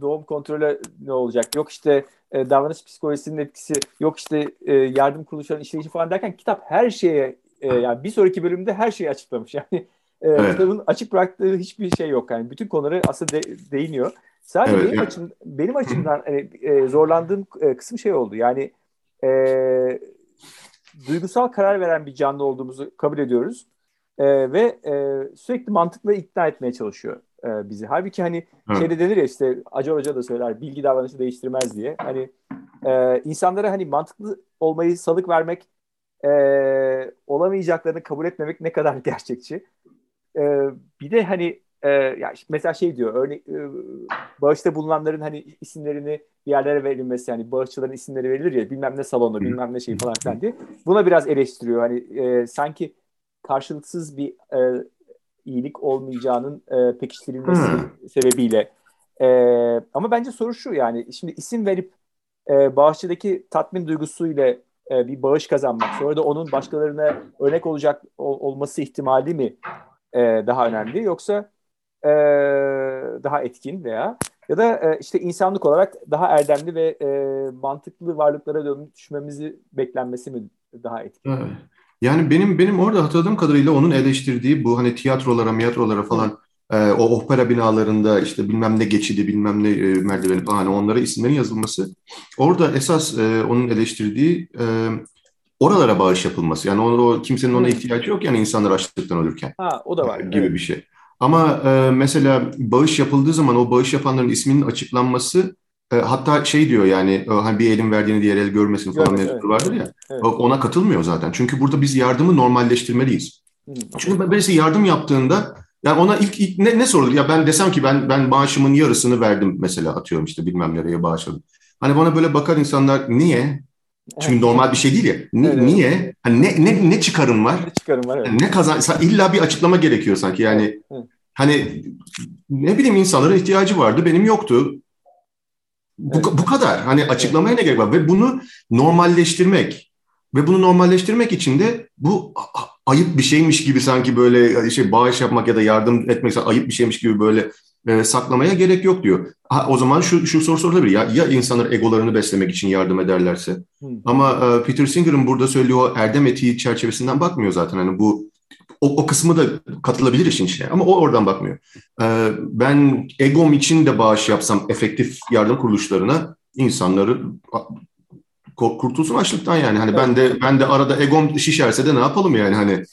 S2: doğum kontrolü ne olacak? Yok işte e, davranış psikolojisinin etkisi, yok işte e, yardım kuruluşlarının işleyişi falan derken kitap her şeye e, yani bir sonraki bölümde her şeyi açıklamış. Yani e, evet. kitabın açık bıraktığı hiçbir şey yok. Yani bütün konuları aslında de, değiniyor. Sadece evet, benim, açım, benim açımdan hani, e, zorlandığım e, kısım şey oldu. Yani e, duygusal karar veren bir canlı olduğumuzu kabul ediyoruz. E, ve e, sürekli mantıkla ikna etmeye çalışıyor e, bizi. Halbuki hani evet. şeyde denir ya işte Acar Hoca da söyler bilgi davranışı değiştirmez diye. Hani e, insanlara hani mantıklı olmayı salık vermek e, olamayacaklarını kabul etmemek ne kadar gerçekçi. E, bir de hani e, ya mesela şey diyor örnek e, bağışta bulunanların hani isimlerini bir yerlere verilmesi yani bağışçıların isimleri verilir ya bilmem ne salonu bilmem ne şey falan filan diye. Buna biraz eleştiriyor hani e, sanki karşılıksız bir e, iyilik olmayacağının e, pekiştirilmesi sebebiyle. E, ama bence soru şu yani şimdi isim verip e, bağışçıdaki tatmin duygusuyla e, bir bağış kazanmak sonra da onun başkalarına örnek olacak ol, olması ihtimali mi e, daha önemli yoksa e, daha etkin veya ya da e, işte insanlık olarak daha erdemli ve e, mantıklı varlıklara dönüşmemizi beklenmesi mi daha etkin?
S3: Evet. Yani benim benim orada hatırladığım kadarıyla onun eleştirdiği bu hani tiyatrolara, miyatrolara falan e, o opera binalarında işte bilmem ne geçidi, bilmem ne e, merdiveni falan hani onlara isimlerin yazılması. Orada esas e, onun eleştirdiği e, oralara bağış yapılması. Yani o, o kimsenin ona ihtiyacı yok yani insanlar açlıktan ölürken.
S2: Ha, o da var.
S3: Gibi evet. bir şey. Ama e, mesela bağış yapıldığı zaman o bağış yapanların isminin açıklanması e, hatta şey diyor yani hani bir elin verdiğini diğer el görmesin falan evet, evet, vardır ya. Evet. Ona katılmıyor zaten. Çünkü burada biz yardımı normalleştirmeliyiz. Hı, Çünkü birisi yardım yaptığında yani ona ilk, ilk ne, ne sorulur? Ya ben desem ki ben ben bağışımın yarısını verdim mesela atıyorum işte bilmem nereye bağışladım. Hani bana böyle bakar insanlar niye? Çünkü evet. normal bir şey değil ya. Ni, evet. Niye? Hani ne ne ne çıkarım var? Ne çıkarım var? Evet. ne kazan? İlla bir açıklama gerekiyor sanki yani. Evet. Hani ne bileyim insanların ihtiyacı vardı, benim yoktu. Bu, evet. bu kadar. Hani açıklamaya ne gerek var? Ve bunu normalleştirmek ve bunu normalleştirmek için de bu ayıp bir şeymiş gibi sanki böyle şey bağış yapmak ya da yardım etmek ayıp bir şeymiş gibi böyle e, saklamaya gerek yok diyor. Ha, o zaman şu, şu soru sorulabilir. Ya, ya insanlar egolarını beslemek için yardım ederlerse? Hmm. Ama e, Peter Singer'ın burada söylediği o erdem etiği çerçevesinden bakmıyor zaten. Hani bu o, o kısmı da katılabilir işin içine ama o oradan bakmıyor. E, ben egom için de bağış yapsam efektif yardım kuruluşlarına insanları kurtulsun açlıktan yani. Hani evet. ben de ben de arada egom şişerse de ne yapalım yani hani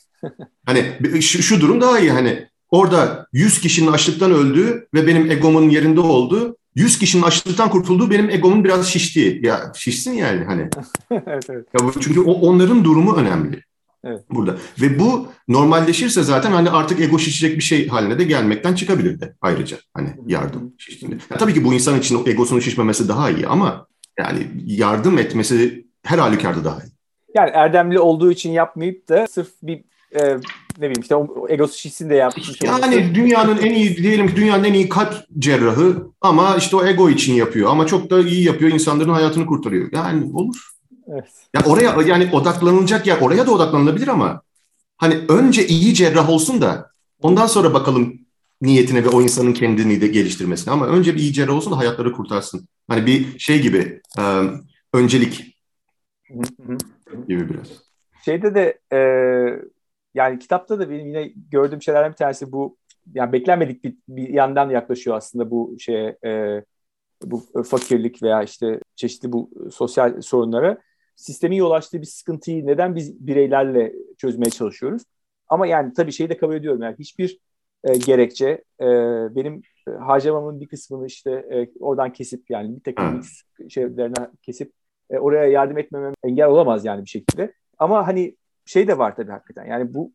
S3: hani şu, şu durum daha iyi hani orada 100 kişinin açlıktan öldüğü ve benim egomun yerinde olduğu 100 kişinin açlıktan kurtulduğu benim egomun biraz şiştiği. Ya şişsin yani hani. evet, evet. Ya çünkü o, onların durumu önemli. Evet. Burada. Ve bu normalleşirse zaten hani artık ego şişecek bir şey haline de gelmekten çıkabilir de ayrıca hani yardım şiştiğinde. Ya tabii ki bu insan için egosunun şişmemesi daha iyi ama yani yardım etmesi her halükarda daha iyi.
S2: Yani erdemli olduğu için yapmayıp da sırf bir e, ne bileyim işte o egosu şişsin de yapmış.
S3: Yani olması. dünyanın en iyi diyelim ki dünyanın en iyi kalp cerrahı ama işte o ego için yapıyor ama çok da iyi yapıyor insanların hayatını kurtarıyor. Yani olur. Evet. Ya oraya yani odaklanılacak ya oraya da odaklanılabilir ama hani önce iyi cerrah olsun da ondan sonra bakalım niyetine ve o insanın kendini de geliştirmesine ama önce bir iyi cerrah olsun da hayatları kurtarsın. Hani bir şey gibi e, öncelik gibi biraz.
S2: Şeyde de e, yani kitapta da benim yine gördüğüm şeylerden bir tanesi bu yani beklenmedik bir, bir yandan yaklaşıyor aslında bu şeye e, bu fakirlik veya işte çeşitli bu sosyal sorunlara sistemin yol açtığı bir sıkıntıyı neden biz bireylerle çözmeye çalışıyoruz? Ama yani tabii şeyi de kabul ediyorum yani hiçbir e, gerekçe e, benim harcamamın bir kısmını işte e, oradan kesip yani bir takım şeylerine kesip e, oraya yardım etmemem engel olamaz yani bir şekilde. Ama hani şey de var tabii hakikaten yani bu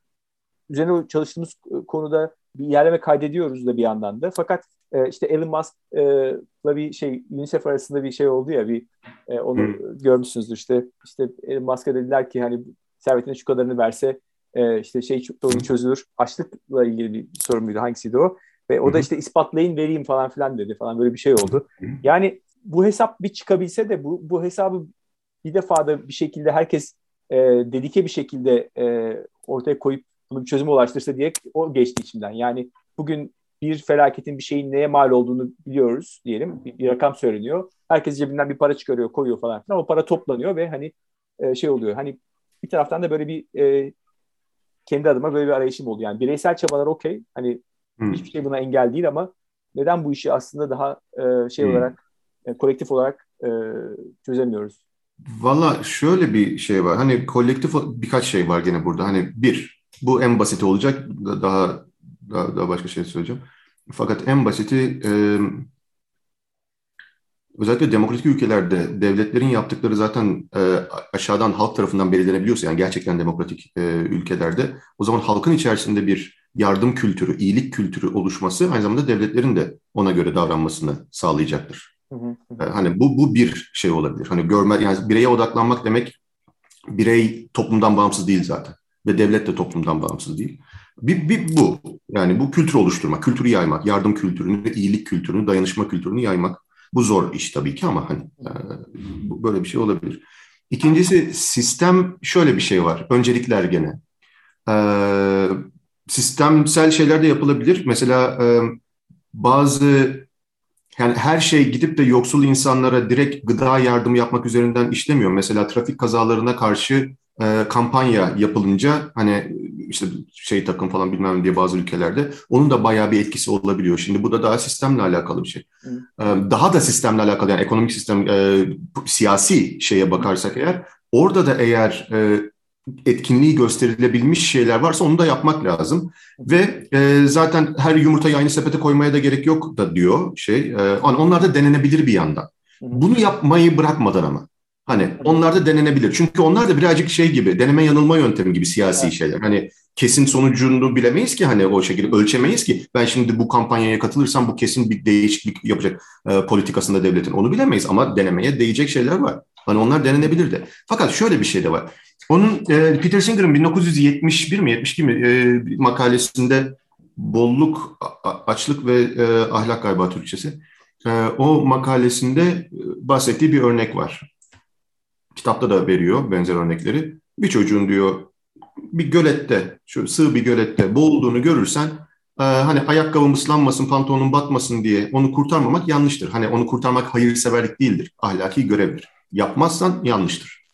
S2: üzerine çalıştığımız konuda bir ilerleme kaydediyoruz da bir yandan da. Fakat e, işte Elon Musk'la bir şey UNICEF arasında bir şey oldu ya bir e, onu hmm. görmüşsünüzdür işte işte Elon Musk'a dediler ki hani servetinin şu kadarını verse e, işte şey sorun çözülür. Açlıkla ilgili bir sorun muydu? Hangisiydi o? Ve o da işte ispatlayın vereyim falan filan dedi falan böyle bir şey oldu. Yani bu hesap bir çıkabilse de bu, bu hesabı bir defa da bir şekilde herkes e, dedike bir şekilde e, ortaya koyup bunu bir çözüme ulaştırsa diye o geçti içimden. Yani bugün bir felaketin bir şeyin neye mal olduğunu biliyoruz diyelim. Bir, bir rakam söyleniyor. Herkes cebinden bir para çıkarıyor, koyuyor falan filan. O para toplanıyor ve hani e, şey oluyor. Hani bir taraftan da böyle bir e, kendi adıma böyle bir arayışım oldu. Yani bireysel çabalar okey. Hani hmm. hiçbir şey buna engel değil ama neden bu işi aslında daha e, şey hmm. olarak e, kolektif olarak e, çözemiyoruz?
S3: Valla şöyle bir şey var. Hani kolektif birkaç şey var gene burada. Hani bir, bu en basiti olacak. Daha daha, daha başka şey söyleyeceğim. Fakat en basiti e, özellikle demokratik ülkelerde devletlerin yaptıkları zaten e, aşağıdan halk tarafından belirlenebiliyorsa yani gerçekten demokratik e, ülkelerde o zaman halkın içerisinde bir yardım kültürü, iyilik kültürü oluşması aynı zamanda devletlerin de ona göre davranmasını sağlayacaktır. Hı hı. E, hani bu bu bir şey olabilir. Hani görme yani bireye odaklanmak demek birey toplumdan bağımsız değil zaten ve devlet de toplumdan bağımsız değil. Bir, bir bu. Yani bu kültür oluşturmak, kültürü yaymak, yardım kültürünü, iyilik kültürünü, dayanışma kültürünü yaymak. Bu zor iş tabii ki ama hani e, böyle bir şey olabilir. İkincisi sistem şöyle bir şey var. Öncelikler gene. E, sistemsel şeyler de yapılabilir. Mesela e, bazı yani her şey gidip de yoksul insanlara direkt gıda yardımı yapmak üzerinden işlemiyor. Mesela trafik kazalarına karşı e, kampanya yapılınca hani işte şey takım falan bilmem diye bazı ülkelerde onun da bayağı bir etkisi olabiliyor. Şimdi bu da daha sistemle alakalı bir şey. E, daha da sistemle alakalı yani ekonomik sistem e, siyasi şeye bakarsak eğer orada da eğer e, etkinliği gösterilebilmiş şeyler varsa onu da yapmak lazım. Ve e, zaten her yumurtayı aynı sepete koymaya da gerek yok da diyor şey. E, onlar da denenebilir bir yandan. Bunu yapmayı bırakmadan ama. Hani onlar da denenebilir. Çünkü onlar da birazcık şey gibi deneme yanılma yöntemi gibi siyasi evet. şeyler. Hani kesin sonucunu bilemeyiz ki hani o şekilde ölçemeyiz ki ben şimdi bu kampanyaya katılırsam bu kesin bir değişiklik yapacak e, politikasında devletin. Onu bilemeyiz ama denemeye değecek şeyler var. Hani onlar denenebilir de. Fakat şöyle bir şey de var. Onun e, Peter Singer'ın 1971 mi 72 mi e, makalesinde bolluk, açlık ve e, ahlak galiba Türkçesi. E, o makalesinde e, bahsettiği bir örnek var kitapta da veriyor benzer örnekleri. Bir çocuğun diyor bir gölette, şu sığ bir gölette boğulduğunu görürsen e, hani ayakkabım ıslanmasın, pantolonun batmasın diye onu kurtarmamak yanlıştır. Hani onu kurtarmak hayırseverlik değildir, ahlaki görevdir. Yapmazsan yanlıştır.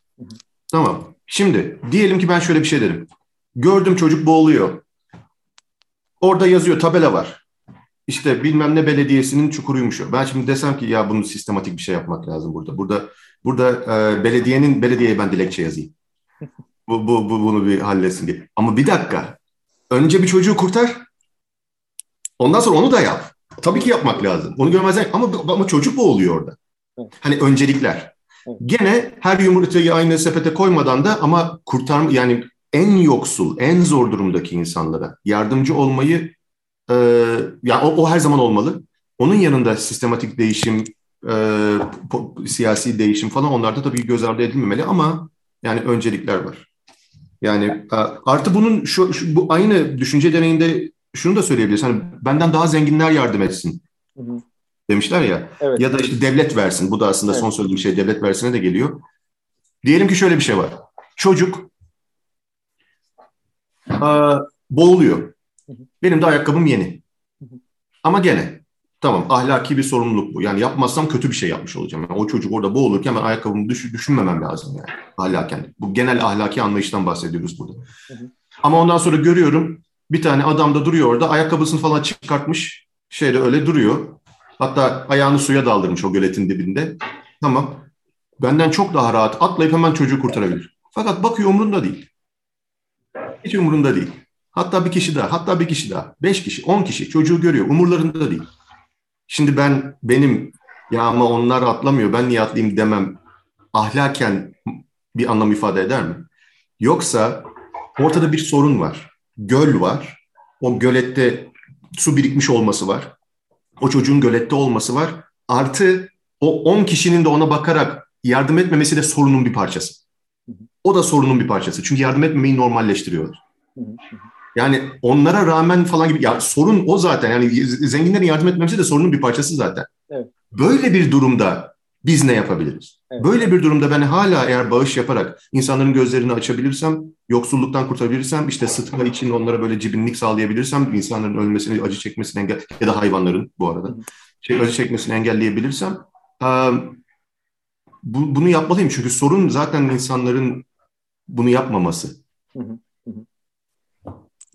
S3: Tamam. Şimdi diyelim ki ben şöyle bir şey dedim. Gördüm çocuk boğuluyor. Orada yazıyor, tabela var. İşte bilmem ne belediyesinin çukuruymuş. Ben şimdi desem ki ya bunu sistematik bir şey yapmak lazım burada. Burada burada e, belediyenin belediyeye ben dilekçe yazayım. Bu, bu, bu bunu bir halletsin diye. Ama bir dakika. Önce bir çocuğu kurtar. Ondan sonra onu da yap. Tabii ki yapmak lazım. Onu görmezden ama ama çocuk boğuluyor orada. Hani öncelikler. Gene her yumurtayı aynı sepete koymadan da ama kurtarma yani en yoksul, en zor durumdaki insanlara yardımcı olmayı e, yani o, o her zaman olmalı. Onun yanında sistematik değişim, e, siyasi değişim falan onlarda tabii göz ardı edilmemeli ama yani öncelikler var. Yani artı bunun şu, şu bu aynı düşünce deneyinde şunu da söyleyebiliriz. Hani benden daha zenginler yardım etsin. Hı hı. Demişler ya. Evet. Ya da işte devlet versin. Bu da aslında evet. son söylediğim şey devlet versine de geliyor. Diyelim ki şöyle bir şey var. Çocuk a, boğuluyor. Benim de ayakkabım yeni. Ama gene tamam ahlaki bir sorumluluk bu. Yani yapmazsam kötü bir şey yapmış olacağım. Yani o çocuk orada boğulurken ben ayakkabımı düş, düşünmemem lazım yani ahlaken. Bu genel ahlaki anlayıştan bahsediyoruz burada. Ama ondan sonra görüyorum bir tane adam da duruyor orada ayakkabısını falan çıkartmış. Şeyde öyle duruyor. Hatta ayağını suya daldırmış o göletin dibinde. Tamam. Benden çok daha rahat atlayıp hemen çocuğu kurtarabilir. Fakat bakıyor umurunda değil. Hiç umurunda değil. Hatta bir kişi daha, hatta bir kişi daha. Beş kişi, on kişi çocuğu görüyor. Umurlarında değil. Şimdi ben benim ya ama onlar atlamıyor ben niye atlayayım demem ahlaken bir anlam ifade eder mi? Yoksa ortada bir sorun var. Göl var. O gölette su birikmiş olması var. O çocuğun gölette olması var. Artı o 10 kişinin de ona bakarak yardım etmemesi de sorunun bir parçası. O da sorunun bir parçası. Çünkü yardım etmemeyi normalleştiriyorlar. Yani onlara rağmen falan gibi ya sorun o zaten. Yani zenginlerin yardım etmemesi de sorunun bir parçası zaten. Evet. Böyle bir durumda biz ne yapabiliriz? Evet. Böyle bir durumda ben hala eğer bağış yaparak insanların gözlerini açabilirsem, yoksulluktan kurtarabilirsem, işte sıtma için onlara böyle cibinlik sağlayabilirsem, insanların ölmesini, acı çekmesini engel ya da hayvanların bu arada şey acı çekmesini engelleyebilirsem bu, bunu yapmalıyım. Çünkü sorun zaten insanların bunu yapmaması.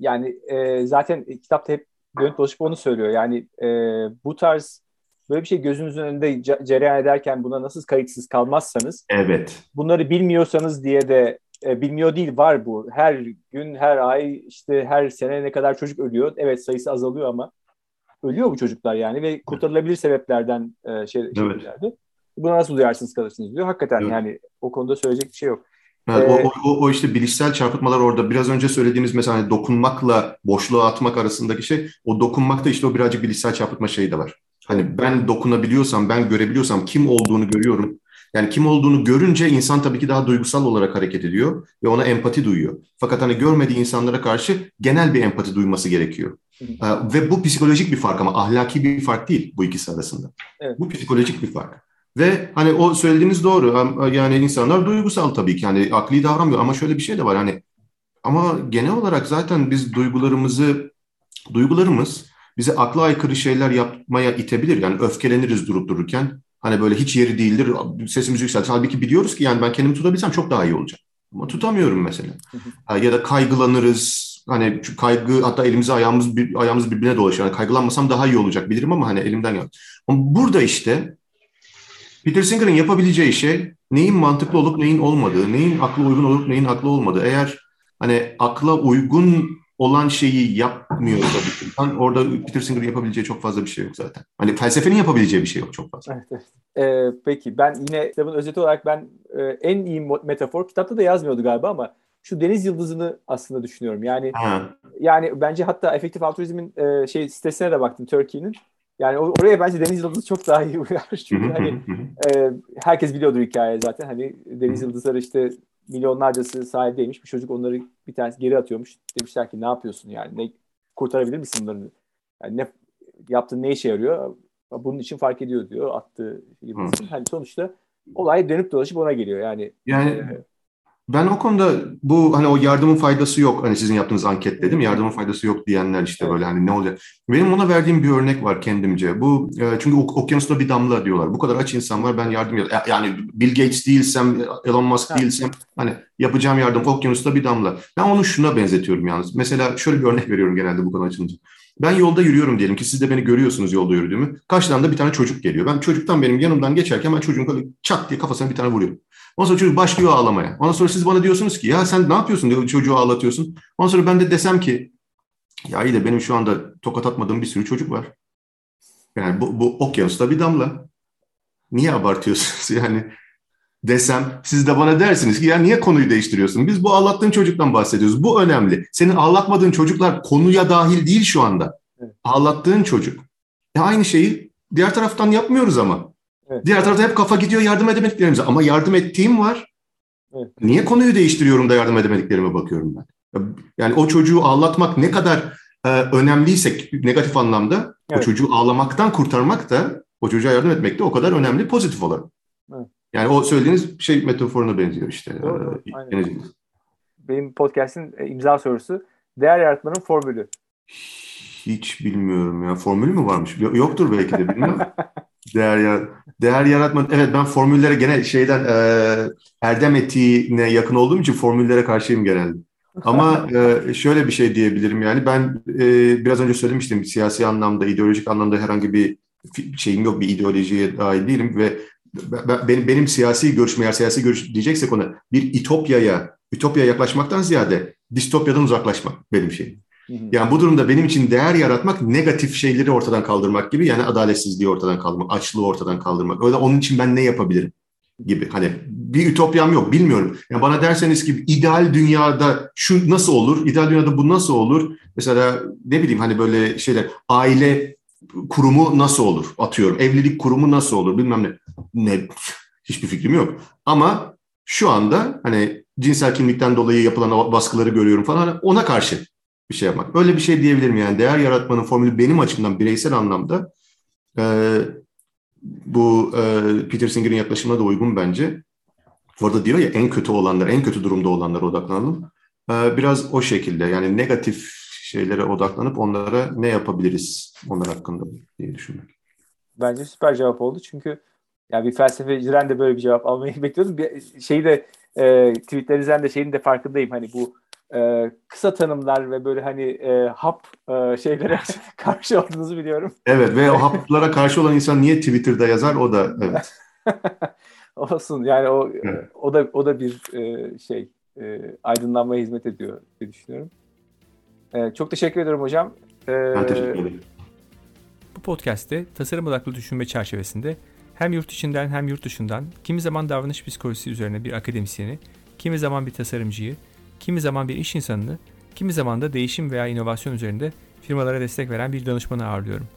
S2: Yani e, zaten kitapta hep dönüp dolaşıp onu söylüyor. Yani e, bu tarz böyle bir şey gözünüzün önünde cereyan ederken buna nasıl kayıtsız kalmazsanız
S3: evet.
S2: bunları bilmiyorsanız diye de e, bilmiyor değil var bu. Her gün, her ay, işte her sene ne kadar çocuk ölüyor. Evet sayısı azalıyor ama ölüyor bu çocuklar yani ve kurtarılabilir sebeplerden e, şey, evet. şeylerdi. Buna nasıl duyarsınız kalırsınız diyor. Hakikaten evet. yani o konuda söyleyecek bir şey yok.
S3: Evet, ee, o, o, o işte bilişsel çarpıtmalar orada. Biraz önce söylediğimiz mesela hani dokunmakla boşluğa atmak arasındaki şey, o dokunmakta işte o birazcık bilişsel çarpıtma şeyi de var. Hani ben dokunabiliyorsam, ben görebiliyorsam, kim olduğunu görüyorum. Yani kim olduğunu görünce insan tabii ki daha duygusal olarak hareket ediyor ve ona empati duyuyor. Fakat hani görmediği insanlara karşı genel bir empati duyması gerekiyor. Ee, ve bu psikolojik bir fark ama ahlaki bir fark değil bu ikisi arasında. Evet. Bu psikolojik bir fark. Ve hani o söylediğiniz doğru. Yani insanlar duygusal tabii ki. Yani akli davranmıyor ama şöyle bir şey de var. Hani ama genel olarak zaten biz duygularımızı duygularımız bize akla aykırı şeyler yapmaya itebilir. Yani öfkeleniriz durup dururken. Hani böyle hiç yeri değildir. Sesimizi yükseltir. Halbuki biliyoruz ki yani ben kendimi tutabilsem çok daha iyi olacak. Ama tutamıyorum mesela. ya da kaygılanırız. Hani kaygı hatta elimizi ayağımız bir, ayağımız birbirine dolaşıyor. Yani kaygılanmasam daha iyi olacak bilirim ama hani elimden gel. Ama burada işte Peter Singer'ın yapabileceği şey neyin mantıklı olup neyin olmadığı, neyin akla uygun olup neyin akla olmadığı. Eğer hani akla uygun olan şeyi yapmıyorsa bir insan orada Peter Singer'ın yapabileceği çok fazla bir şey yok zaten. Hani felsefenin yapabileceği bir şey yok çok fazla.
S2: Evet, evet. Ee, peki ben yine kitabın özeti olarak ben e, en iyi metafor kitapta da yazmıyordu galiba ama şu deniz yıldızını aslında düşünüyorum. Yani ha. yani bence hatta efektif altruizmin e, şey sitesine de baktım Turkey'nin. Yani oraya bence Deniz Yıldızı çok daha iyi uyar. Çünkü hani e, herkes biliyordur hikaye zaten. Hani Deniz Yıldızları işte milyonlarcası sahibiymiş. Bir çocuk onları bir tanesi geri atıyormuş. Demişler ki ne yapıyorsun yani? Ne kurtarabilir misin bunları? Yani ne yaptığın ne işe yarıyor? Bunun için fark ediyor diyor. Attığı gibi. Hani sonuçta olay dönüp dolaşıp ona geliyor. Yani
S3: yani e, Ben o konuda bu hani o yardımın faydası yok. Hani sizin yaptığınız anket dedim. Yardımın faydası yok diyenler işte böyle hani ne olacak. Benim ona verdiğim bir örnek var kendimce. Bu e, çünkü okyanusta bir damla diyorlar. Bu kadar aç insan var ben yardım yani Bill Gates değilsem, Elon Musk değilsem hani yapacağım yardım okyanusta bir damla. Ben onu şuna benzetiyorum yalnız. Mesela şöyle bir örnek veriyorum genelde bu konu açılınca. Ben yolda yürüyorum diyelim ki siz de beni görüyorsunuz yolda yürüdüğümü. Karşıdan da bir tane çocuk geliyor. Ben çocuktan benim yanımdan geçerken ben çocuğun çat diye kafasına bir tane vuruyorum. Ondan sonra çocuk başlıyor ağlamaya. Ondan sonra siz bana diyorsunuz ki ya sen ne yapıyorsun diyor çocuğu ağlatıyorsun. Ondan sonra ben de desem ki ya iyi de benim şu anda tokat atmadığım bir sürü çocuk var. Yani bu, bu okyanusta bir damla. Niye abartıyorsunuz yani? desem siz de bana dersiniz ki ya niye konuyu değiştiriyorsun? Biz bu ağlattığın çocuktan bahsediyoruz. Bu önemli. Senin ağlatmadığın çocuklar konuya dahil değil şu anda. Evet. Ağlattığın çocuk. Ya aynı şeyi diğer taraftan yapmıyoruz ama. Evet. Diğer tarafta hep kafa gidiyor yardım edemediklerimize. Ama yardım ettiğim var. Evet. Niye konuyu değiştiriyorum da yardım edemediklerime bakıyorum ben. Yani o çocuğu ağlatmak ne kadar e, önemliyse negatif anlamda evet. o çocuğu ağlamaktan kurtarmak da o çocuğa yardım etmek de o kadar önemli pozitif olarak. Evet. Yani o söylediğiniz şey metaforuna benziyor işte. Doğru,
S2: ee, Benim podcast'in e, imza sorusu değer yaratmanın formülü.
S3: Hiç bilmiyorum ya. Formülü mü varmış? Yoktur belki de bilmiyorum. değer yarat değer yaratma. Evet ben formüllere gene şeyden e, erdem etiğine yakın olduğum için formüllere karşıyım genelde. Ama e, şöyle bir şey diyebilirim yani ben e, biraz önce söylemiştim siyasi anlamda, ideolojik anlamda herhangi bir şeyim yok, bir ideolojiye dahil değilim ve benim, benim siyasi görüşüm eğer siyasi görüş diyeceksek ona bir itopyaya, ütopyaya yaklaşmaktan ziyade distopyadan uzaklaşmak benim şeyim. Yani bu durumda benim için değer yaratmak negatif şeyleri ortadan kaldırmak gibi yani adaletsizliği ortadan kaldırmak, açlığı ortadan kaldırmak. Öyle onun için ben ne yapabilirim gibi. Hani bir ütopyam yok bilmiyorum. Yani bana derseniz ki ideal dünyada şu nasıl olur? İdeal dünyada bu nasıl olur? Mesela ne bileyim hani böyle şeyler aile kurumu nasıl olur? Atıyorum. Evlilik kurumu nasıl olur? Bilmem ne. Ne hiçbir fikrim yok. Ama şu anda hani cinsel kimlikten dolayı yapılan baskıları görüyorum falan hani ona karşı bir şey yapmak. Öyle bir şey diyebilirim yani. Değer yaratmanın formülü benim açımdan bireysel anlamda e, bu e, Peter Singer'in yaklaşımına da uygun bence. Orada diyor ya en kötü olanlar, en kötü durumda olanlara odaklanalım. E, biraz o şekilde yani negatif şeylere odaklanıp onlara ne yapabiliriz onlar hakkında diye düşünmek.
S2: Bence süper cevap oldu çünkü yani bir felsefeciden de böyle bir cevap almayı bekliyordum. Bir şeyi de e, tweetlerinizden de şeyin de farkındayım. Hani bu e, kısa tanımlar ve böyle hani e, hap e, şeylere karşı olduğunuzu biliyorum.
S3: Evet ve o haplara karşı olan insan niye Twitter'da yazar o da evet.
S2: Olsun yani o evet. o da o da bir e, şey e, aydınlanmaya hizmet ediyor diye düşünüyorum. E, çok teşekkür ederim hocam.
S3: E, ben teşekkür ederim.
S4: Bu podcast'te tasarım odaklı düşünme çerçevesinde hem yurt içinden hem yurt dışından kimi zaman davranış psikolojisi üzerine bir akademisyeni, kimi zaman bir tasarımcıyı, kimi zaman bir iş insanını, kimi zaman da değişim veya inovasyon üzerinde firmalara destek veren bir danışmanı ağırlıyorum.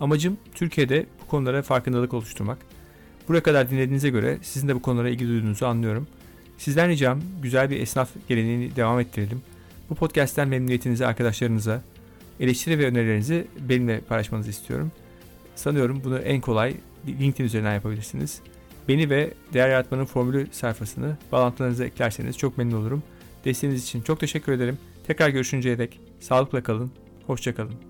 S4: Amacım Türkiye'de bu konulara farkındalık oluşturmak. Buraya kadar dinlediğinize göre sizin de bu konulara ilgi duyduğunuzu anlıyorum. Sizden ricam güzel bir esnaf geleneğini devam ettirelim. Bu podcast'ten memnuniyetinizi arkadaşlarınıza, eleştiri ve önerilerinizi benimle paylaşmanızı istiyorum. Sanıyorum bunu en kolay LinkedIn üzerinden yapabilirsiniz. Beni ve Değer Yaratmanın Formülü sayfasını bağlantılarınıza eklerseniz çok memnun olurum. Desteğiniz için çok teşekkür ederim. Tekrar görüşünceye dek sağlıkla kalın, hoşçakalın.